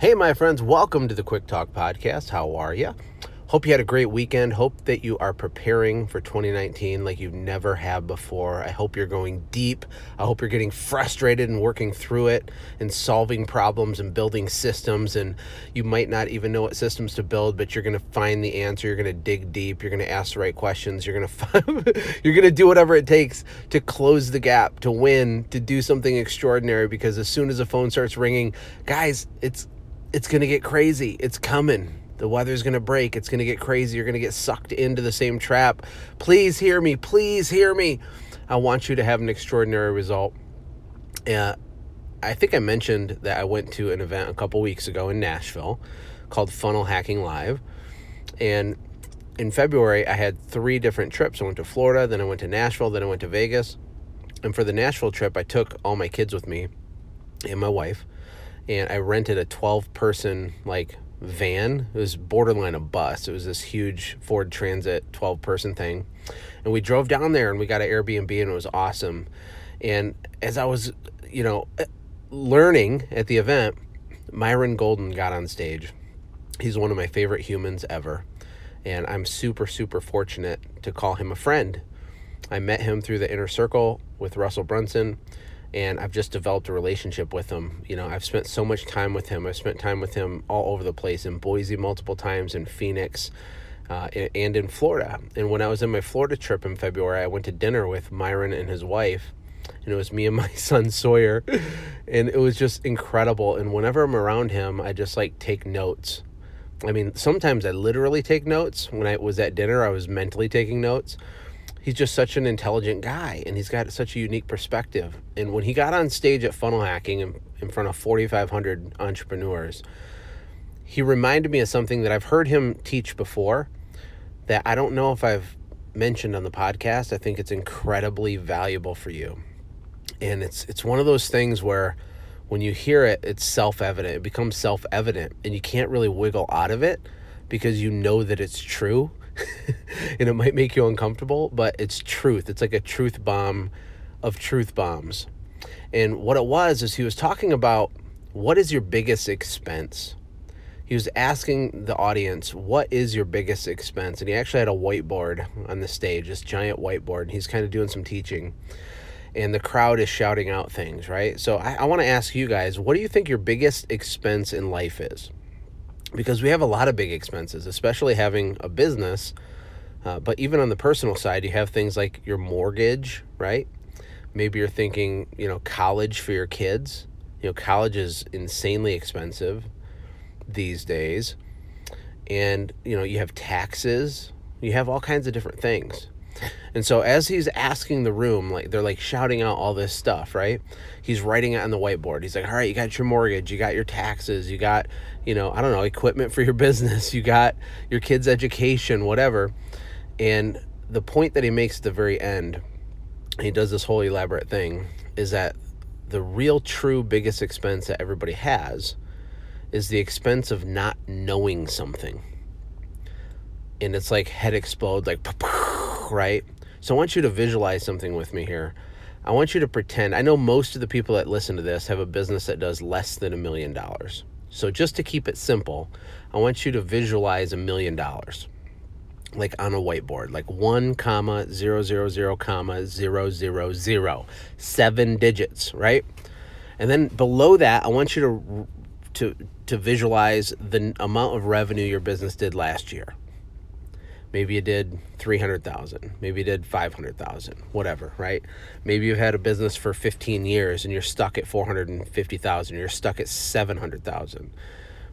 Hey, my friends, welcome to the Quick Talk Podcast. How are you? Hope you had a great weekend. Hope that you are preparing for 2019 like you've never have before. I hope you're going deep. I hope you're getting frustrated and working through it and solving problems and building systems. And you might not even know what systems to build, but you're going to find the answer. You're going to dig deep. You're going to ask the right questions. You're going to find, you're going to do whatever it takes to close the gap, to win, to do something extraordinary. Because as soon as the phone starts ringing, guys, it's it's going to get crazy. It's coming the weather's going to break. It's going to get crazy. You're going to get sucked into the same trap. Please hear me. Please hear me. I want you to have an extraordinary result. Uh, I think I mentioned that I went to an event a couple weeks ago in Nashville called Funnel Hacking Live. And in February, I had three different trips. I went to Florida, then I went to Nashville, then I went to Vegas. And for the Nashville trip, I took all my kids with me and my wife. And I rented a 12 person, like, van. It was borderline a bus. It was this huge Ford Transit 12 person thing. And we drove down there and we got an Airbnb and it was awesome. And as I was, you know, eh, learning at the event, Myron Golden got on stage. He's one of my favorite humans ever. And I'm super, super fortunate to call him a friend. I met him through the inner circle with Russell Brunson and I've just developed a relationship with him. You know, I've spent so much time with him. I've spent time with him all over the place in Boise multiple times, in Phoenix, uh, and in Florida. And when I was in my Florida trip in February, I went to dinner with Myron and his wife, and it was me and my son Sawyer, and it was just incredible. And whenever I'm around him, I just like take notes. I mean, sometimes I literally take notes. When I was at dinner, I was mentally taking notes he's just such an intelligent guy and he's got such a unique perspective. And when he got on stage at Funnel Hacking in, in front of 4,500 entrepreneurs, he reminded me of something that I've heard him teach before that I don't know if I've mentioned on the podcast. I think it's incredibly valuable for you. And it's it's one of those things where when you hear it, it's self-evident. It becomes self-evident and you can't really wiggle out of it because you know that it's true and it might make you uncomfortable, but it's truth. It's like a truth bomb of truth bombs. And what it was is he was talking about what is your biggest expense? He was asking the audience, what is your biggest expense? And he actually had a whiteboard on the stage, this giant whiteboard, and he's kind of doing some teaching. And the crowd is shouting out things, right? So I, I want to ask you guys, what do you think your biggest expense in life is? Because we have a lot of big expenses, especially having a business. Uh, but even on the personal side, you have things like your mortgage, right? Maybe you're thinking, you know, college for your kids. You know, college is insanely expensive these days. And, you know, you have taxes, you have all kinds of different things. And so as he's asking the room, like they're like shouting out all this stuff, right? He's writing it on the whiteboard. He's like, "All right, you got your mortgage, you got your taxes, you got, you know, I don't know, equipment for your business, you got your kids' education, whatever." And the point that he makes at the very end, he does this whole elaborate thing, is that the real true biggest expense that everybody has is the expense of not knowing something. And it's like head explode like right? So I want you to visualize something with me here. I want you to pretend. I know most of the people that listen to this have a business that does less than a million dollars. So just to keep it simple, I want you to visualize a million dollars like on a whiteboard, like one comma zero zero zero comma zero zero zero, seven digits, right? And then below that, I want you to to to visualize the amount of revenue your business did last year. Maybe you did 300,000, maybe you did 500,000, whatever, right? Maybe you've had a business for 15 years and you're stuck at 450,000, you're stuck at 700,000.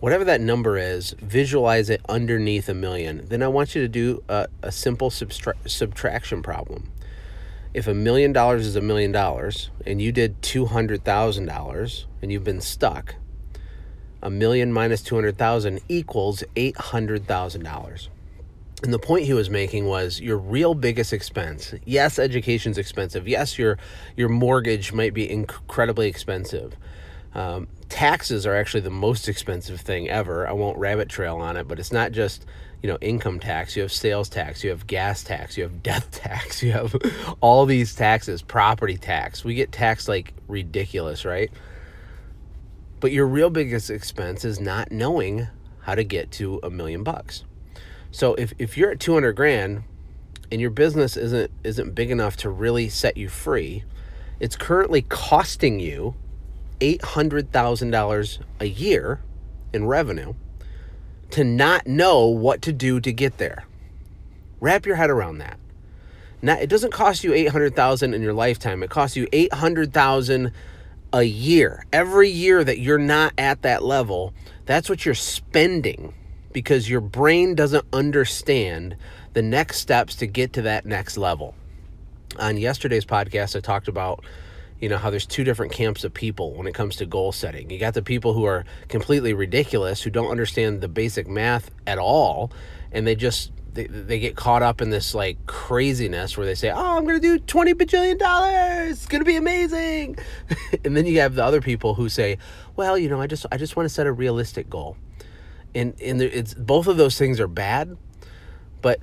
Whatever that number is, visualize it underneath a million. Then I want you to do a, a simple subtra- subtraction problem. If a million dollars is a million dollars and you did $200,000 and you've been stuck, a million minus 200,000 equals $800,000. And the point he was making was your real biggest expense. Yes, education's expensive. Yes, your your mortgage might be incredibly expensive. Um, taxes are actually the most expensive thing ever. I won't rabbit trail on it, but it's not just you know income tax. You have sales tax. You have gas tax. You have death tax. You have all these taxes. Property tax. We get taxed like ridiculous, right? But your real biggest expense is not knowing how to get to a million bucks. So if, if you're at 200 grand and your business isn't isn't big enough to really set you free, it's currently costing you $800,000 a year in revenue to not know what to do to get there. Wrap your head around that. Now, it doesn't cost you 800,000 in your lifetime. It costs you 800,000 a year. Every year that you're not at that level, that's what you're spending because your brain doesn't understand the next steps to get to that next level. On yesterday's podcast, I talked about you know how there's two different camps of people when it comes to goal setting. You got the people who are completely ridiculous, who don't understand the basic math at all, and they just they, they get caught up in this like craziness where they say, "Oh, I'm going to do 20 bajillion dollars. It's going to be amazing." and then you have the other people who say, "Well, you know, I just I just want to set a realistic goal." And and it's both of those things are bad, but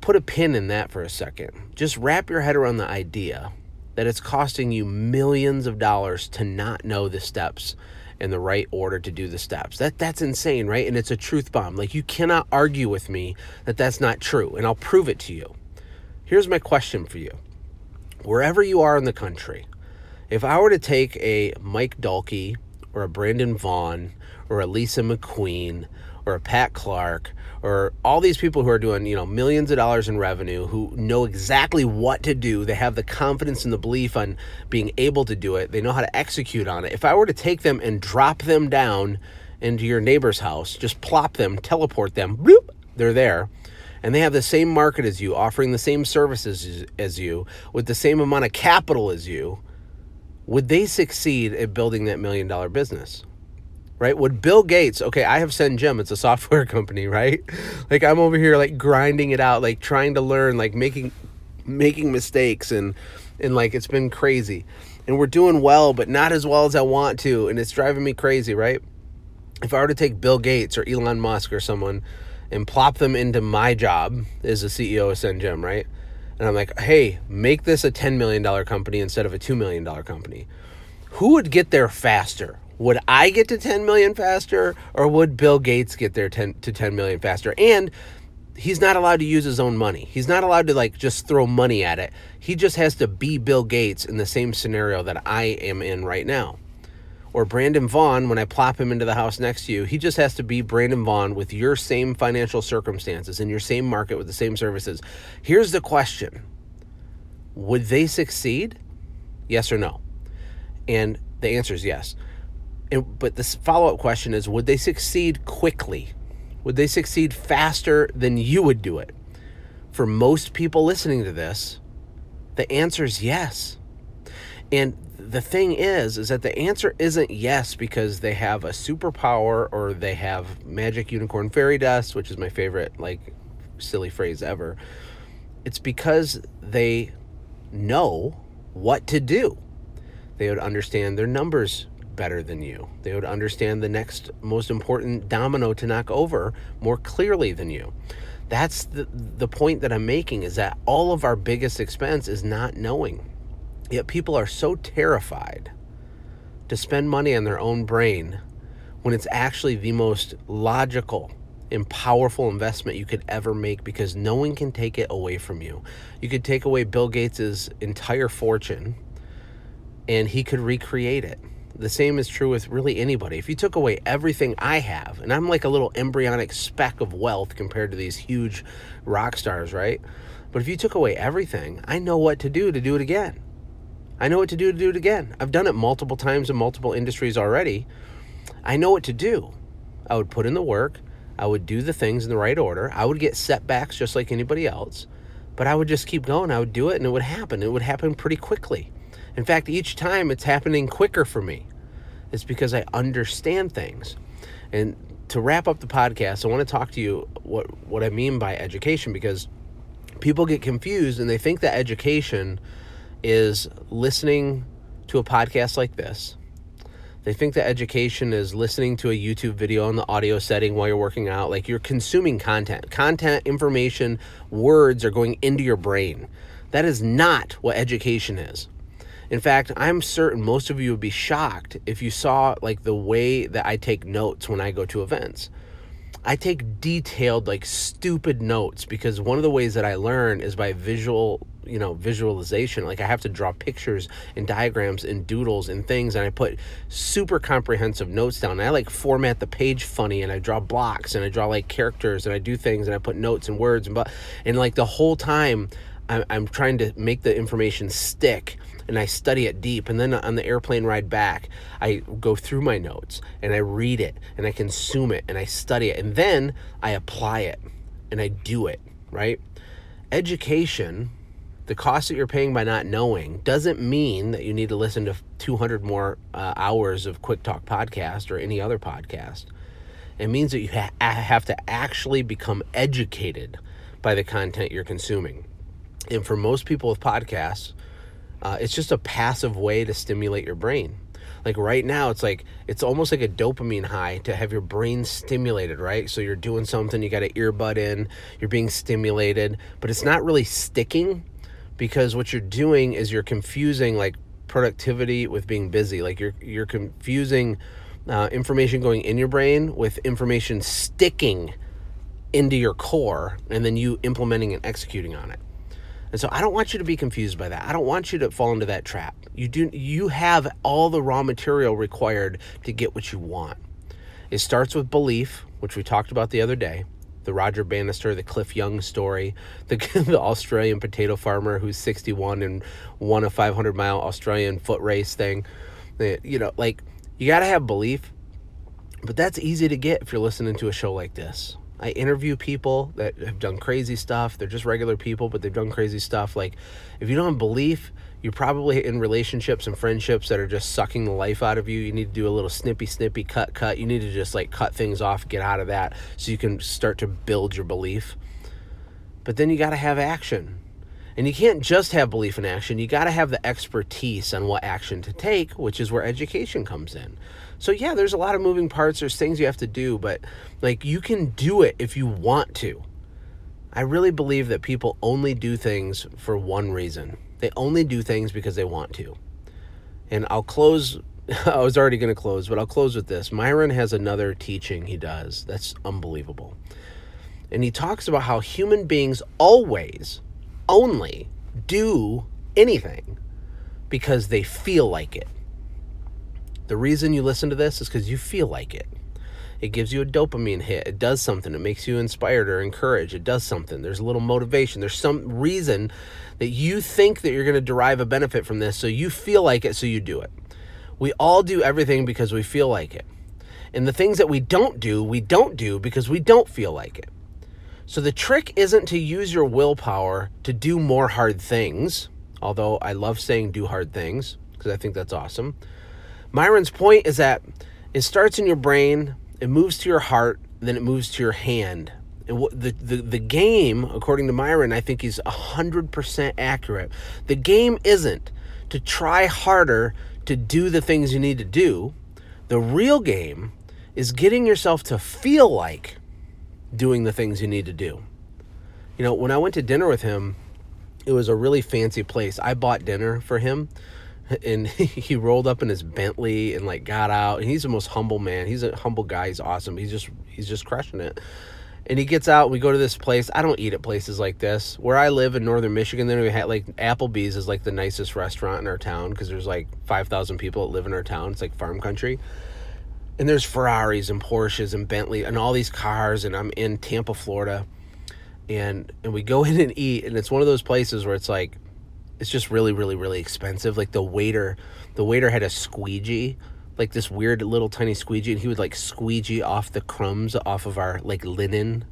put a pin in that for a second. Just wrap your head around the idea that it's costing you millions of dollars to not know the steps in the right order to do the steps. That that's insane, right? And it's a truth bomb. Like you cannot argue with me that that's not true, and I'll prove it to you. Here's my question for you. Wherever you are in the country, if I were to take a Mike Dalkey or a Brandon Vaughn or a Lisa McQueen or a Pat Clark or all these people who are doing, you know, millions of dollars in revenue who know exactly what to do. They have the confidence and the belief on being able to do it. They know how to execute on it. If I were to take them and drop them down into your neighbor's house, just plop them, teleport them, bloop, they're there. And they have the same market as you, offering the same services as you, with the same amount of capital as you. Would they succeed at building that million dollar business? right? Would Bill Gates, okay, I have SendJim, it's a software company, right? Like I'm over here like grinding it out, like trying to learn, like making making mistakes and and like it's been crazy. And we're doing well, but not as well as I want to, and it's driving me crazy, right? If I were to take Bill Gates or Elon Musk or someone and plop them into my job as a CEO of SendJim, right? And I'm like, hey, make this a $10 million company instead of a $2 million company. Who would get there faster? would I get to 10 million faster or would Bill Gates get there 10 to 10 million faster? And he's not allowed to use his own money. He's not allowed to like just throw money at it. He just has to be Bill Gates in the same scenario that I am in right now. Or Brandon Vaughn, when I plop him into the house next to you, he just has to be Brandon Vaughn with your same financial circumstances in your same market with the same services. Here's the question Would they succeed? Yes or no? And the answer is yes. And, but the follow up question is would they succeed quickly? Would they succeed faster than you would do it? For most people listening to this, the answer is yes. And the thing is, is that the answer isn't yes because they have a superpower or they have magic unicorn fairy dust, which is my favorite, like, silly phrase ever. It's because they know what to do. They would understand their numbers better than you. They would understand the next most important domino to knock over more clearly than you. That's the, the point that I'm making is that all of our biggest expense is not knowing. Yet people are so terrified to spend money on their own brain when it's actually the most logical and powerful investment you could ever make because no one can take it away from you. You could take away Bill Gates's entire fortune and he could recreate it. The same is true with really anybody. If you took away everything I have, and I'm like a little embryonic speck of wealth compared to these huge rock stars, right? But if you took away everything, I know what to do to do it again. I know what to do to do it again. I've done it multiple times in multiple industries already. I know what to do. I would put in the work, I would do the things in the right order, I would get setbacks just like anybody else, but I would just keep going. I would do it and it would happen. It would happen pretty quickly. In fact, each time it's happening quicker for me. It's because I understand things. And to wrap up the podcast, I want to talk to you what what I mean by education because people get confused and they think that education is listening to a podcast like this. They think that education is listening to a YouTube video in the audio setting while you're working out. Like you're consuming content. Content, information, words are going into your brain. That is not what education is. In fact, I'm certain most of you would be shocked if you saw like the way that I take notes when I go to events. I take detailed, like stupid notes because one of the ways that I learn is by visual, you know, visualization. Like I have to draw pictures and diagrams and doodles and things, and I put super comprehensive notes down. And I like format the page funny, and I draw blocks, and I draw like characters, and I do things, and I put notes and words, and but and like the whole time, I'm, I'm trying to make the information stick and I study it deep. And then on the airplane ride back, I go through my notes and I read it and I consume it and I study it. And then I apply it and I do it, right? Education, the cost that you're paying by not knowing, doesn't mean that you need to listen to 200 more uh, hours of Quick Talk podcast or any other podcast. It means that you ha- have to actually become educated by the content you're consuming. And for most people with podcasts, uh, it's just a passive way to stimulate your brain. Like right now, it's like it's almost like a dopamine high to have your brain stimulated, right? So you're doing something, you got an earbud in, you're being stimulated, but it's not really sticking because what you're doing is you're confusing like productivity with being busy. Like you're you're confusing uh, information going in your brain with information sticking into your core, and then you implementing and executing on it. And so I don't want you to be confused by that. I don't want you to fall into that trap. You do you have all the raw material required to get what you want. It starts with belief, which we talked about the other day. The Roger Bannister, the Cliff Young story, the, the Australian potato farmer who's 61 and won a 500 mile Australian foot race thing. Eh, you know, like you got to have belief, but that's easy to get if you're listening to a show like this. I interview people that have done crazy stuff. They're just regular people, but they've done crazy stuff. Like, if you don't have belief, you're probably in relationships and friendships that are just sucking the life out of you. You need to do a little snippy, snippy, cut, cut. You need to just like cut things off, get out of that so you can start to build your belief. But then you got to have action. And you can't just have belief in action, you got to have the expertise on what action to take, which is where education comes in. So, yeah, there's a lot of moving parts, there's things you have to do, but like you can do it if you want to. I really believe that people only do things for one reason they only do things because they want to. And I'll close. I was already going to close, but I'll close with this. Myron has another teaching he does that's unbelievable. And he talks about how human beings always only do anything because they feel like it. The reason you listen to this is because you feel like it. It gives you a dopamine hit. It does something. It makes you inspired or encouraged. It does something. There's a little motivation. There's some reason that you think that you're going to derive a benefit from this. So you feel like it, so you do it. We all do everything because we feel like it. And the things that we don't do, we don't do because we don't feel like it. So the trick isn't to use your willpower to do more hard things, although I love saying do hard things because I think that's awesome. Myron's point is that it starts in your brain, it moves to your heart, then it moves to your hand. And the, the, the game, according to Myron, I think is 100% accurate. The game isn't to try harder to do the things you need to do. The real game is getting yourself to feel like doing the things you need to do. You know, when I went to dinner with him, it was a really fancy place. I bought dinner for him and he rolled up in his Bentley and like got out. And he's the most humble man. He's a humble guy. He's awesome. He's just he's just crushing it. And he gets out. We go to this place. I don't eat at places like this. Where I live in northern Michigan, then we had like Applebee's is like the nicest restaurant in our town because there's like five thousand people that live in our town. It's like farm country and there's Ferraris and Porsches and Bentley and all these cars and I'm in Tampa, Florida. And and we go in and eat and it's one of those places where it's like it's just really really really expensive. Like the waiter the waiter had a squeegee, like this weird little tiny squeegee and he would like squeegee off the crumbs off of our like linen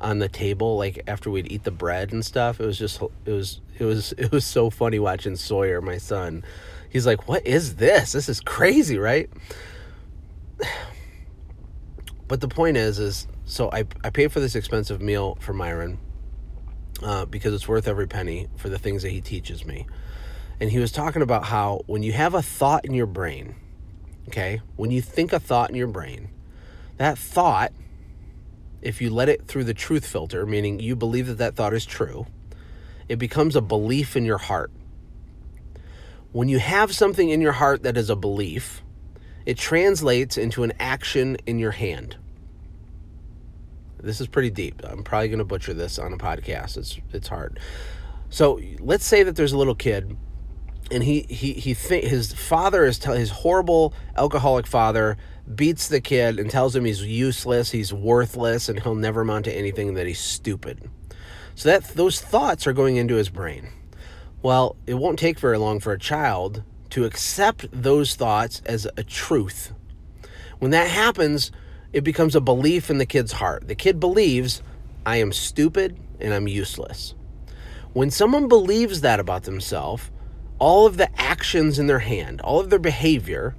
on the table like after we'd eat the bread and stuff. It was just it was it was it was so funny watching Sawyer, my son. He's like, "What is this? This is crazy, right?" but the point is, is so I, I paid for this expensive meal for Myron uh, because it's worth every penny for the things that he teaches me. And he was talking about how when you have a thought in your brain, okay, when you think a thought in your brain, that thought, if you let it through the truth filter, meaning you believe that that thought is true, it becomes a belief in your heart. When you have something in your heart that is a belief, it translates into an action in your hand. This is pretty deep. I'm probably going to butcher this on a podcast. It's it's hard. So let's say that there's a little kid, and he he he th- his father is tell his horrible alcoholic father beats the kid and tells him he's useless, he's worthless, and he'll never amount to anything. That he's stupid. So that those thoughts are going into his brain. Well, it won't take very long for a child to accept those thoughts as a truth. When that happens, it becomes a belief in the kid's heart. The kid believes, I am stupid and I'm useless. When someone believes that about themselves, all of the actions in their hand, all of their behavior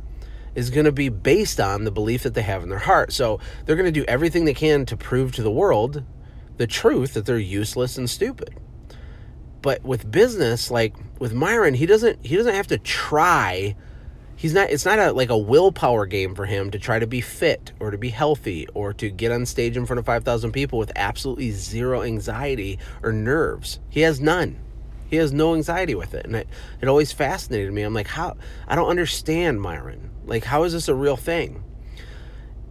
is going to be based on the belief that they have in their heart. So they're going to do everything they can to prove to the world the truth that they're useless and stupid. But with business, like with Myron, he doesn't he doesn't have to try he's not it's not a like a willpower game for him to try to be fit or to be healthy or to get on stage in front of 5000 people with absolutely zero anxiety or nerves. He has none. He has no anxiety with it. And it, it always fascinated me. I'm like how i don't understand myron. Like how is this a real thing?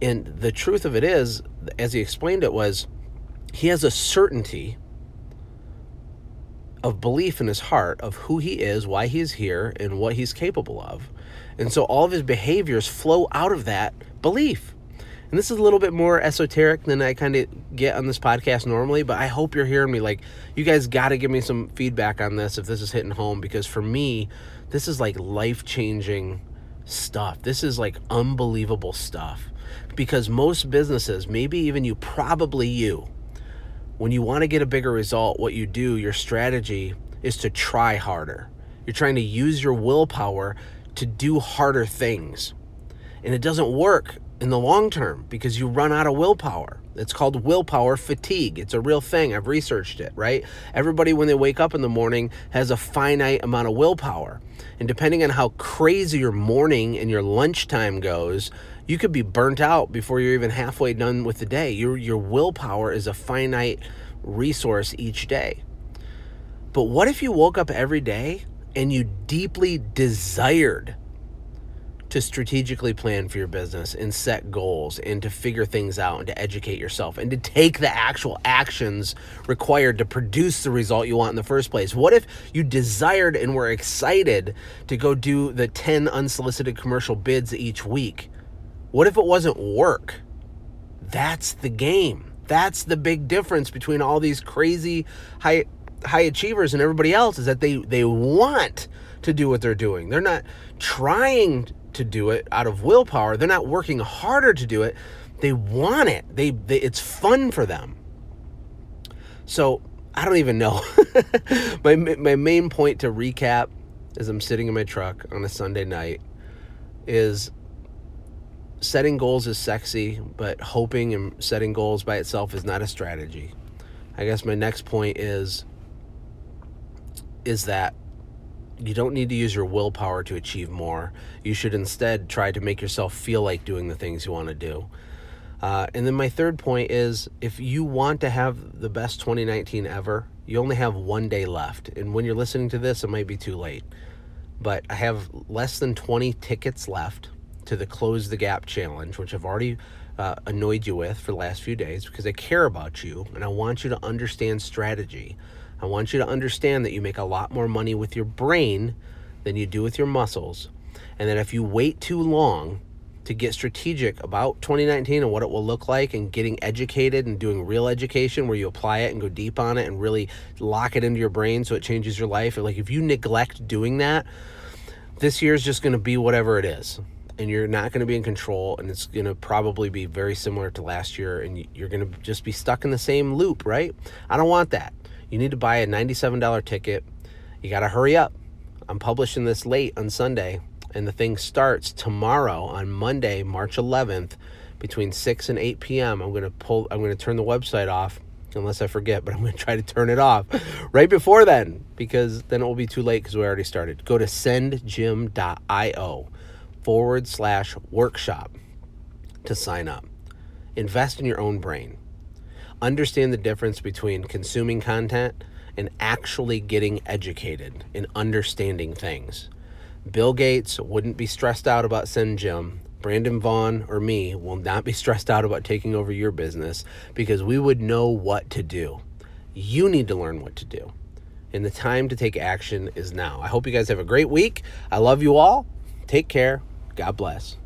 And the truth of it is as he explained it was he has a certainty of belief in his heart of who he is why he's here and what he's capable of and so all of his behaviors flow out of that belief. And this is a little bit more esoteric than I kind of get on this podcast normally, but I hope you're hearing me. Like, you guys got to give me some feedback on this if this is hitting home, because for me, this is like life changing stuff. This is like unbelievable stuff. Because most businesses, maybe even you, probably you, when you want to get a bigger result, what you do, your strategy is to try harder. You're trying to use your willpower to do harder things. And it doesn't work in the long term because you run out of willpower. It's called willpower fatigue. It's a real thing. I've researched it, right? Everybody, when they wake up in the morning, has a finite amount of willpower. And depending on how crazy your morning and your lunchtime goes, you could be burnt out before you're even halfway done with the day. Your, your willpower is a finite resource each day. But what if you woke up every day and you deeply desired to strategically plan for your business and set goals and to figure things out and to educate yourself and to take the actual actions required to produce the result you want in the first place? What if you desired and were excited to go do the 10 unsolicited commercial bids each week? What if it wasn't work? That's the game. That's the big difference between all these crazy high high achievers and everybody else is that they they want to do what they're doing. They're not trying to do it out of willpower. They're not working harder to do it. They want it. They, they it's fun for them. So I don't even know. my my main point to recap as I'm sitting in my truck on a Sunday night is setting goals is sexy, but hoping and setting goals by itself is not a strategy. I guess my next point is is that you don't need to use your willpower to achieve more. You should instead try to make yourself feel like doing the things you want to do. Uh, and then my third point is if you want to have the best 2019 ever, you only have one day left. And when you're listening to this, it might be too late. But I have less than 20 tickets left to the Close the Gap Challenge, which I've already uh, annoyed you with for the last few days because I care about you and I want you to understand strategy. I want you to understand that you make a lot more money with your brain than you do with your muscles. And that if you wait too long to get strategic about 2019 and what it will look like and getting educated and doing real education where you apply it and go deep on it and really lock it into your brain so it changes your life. like if you neglect doing that, this year is just going to be whatever it is. And you're not going to be in control, and it's going to probably be very similar to last year, and you're going to just be stuck in the same loop, right? I don't want that you need to buy a $97 ticket. You got to hurry up. I'm publishing this late on Sunday, and the thing starts tomorrow on Monday, March 11th, between 6 and 8 p.m. I'm going to pull, I'm going to turn the website off unless I forget, but I'm going to try to turn it off right before then because then it will be too late because we already started. Go to sendjim.io forward slash workshop to sign up. Invest in your own brain understand the difference between consuming content and actually getting educated and understanding things. Bill Gates wouldn't be stressed out about SendJim. Brandon Vaughn or me will not be stressed out about taking over your business because we would know what to do. You need to learn what to do. And the time to take action is now. I hope you guys have a great week. I love you all. Take care. God bless.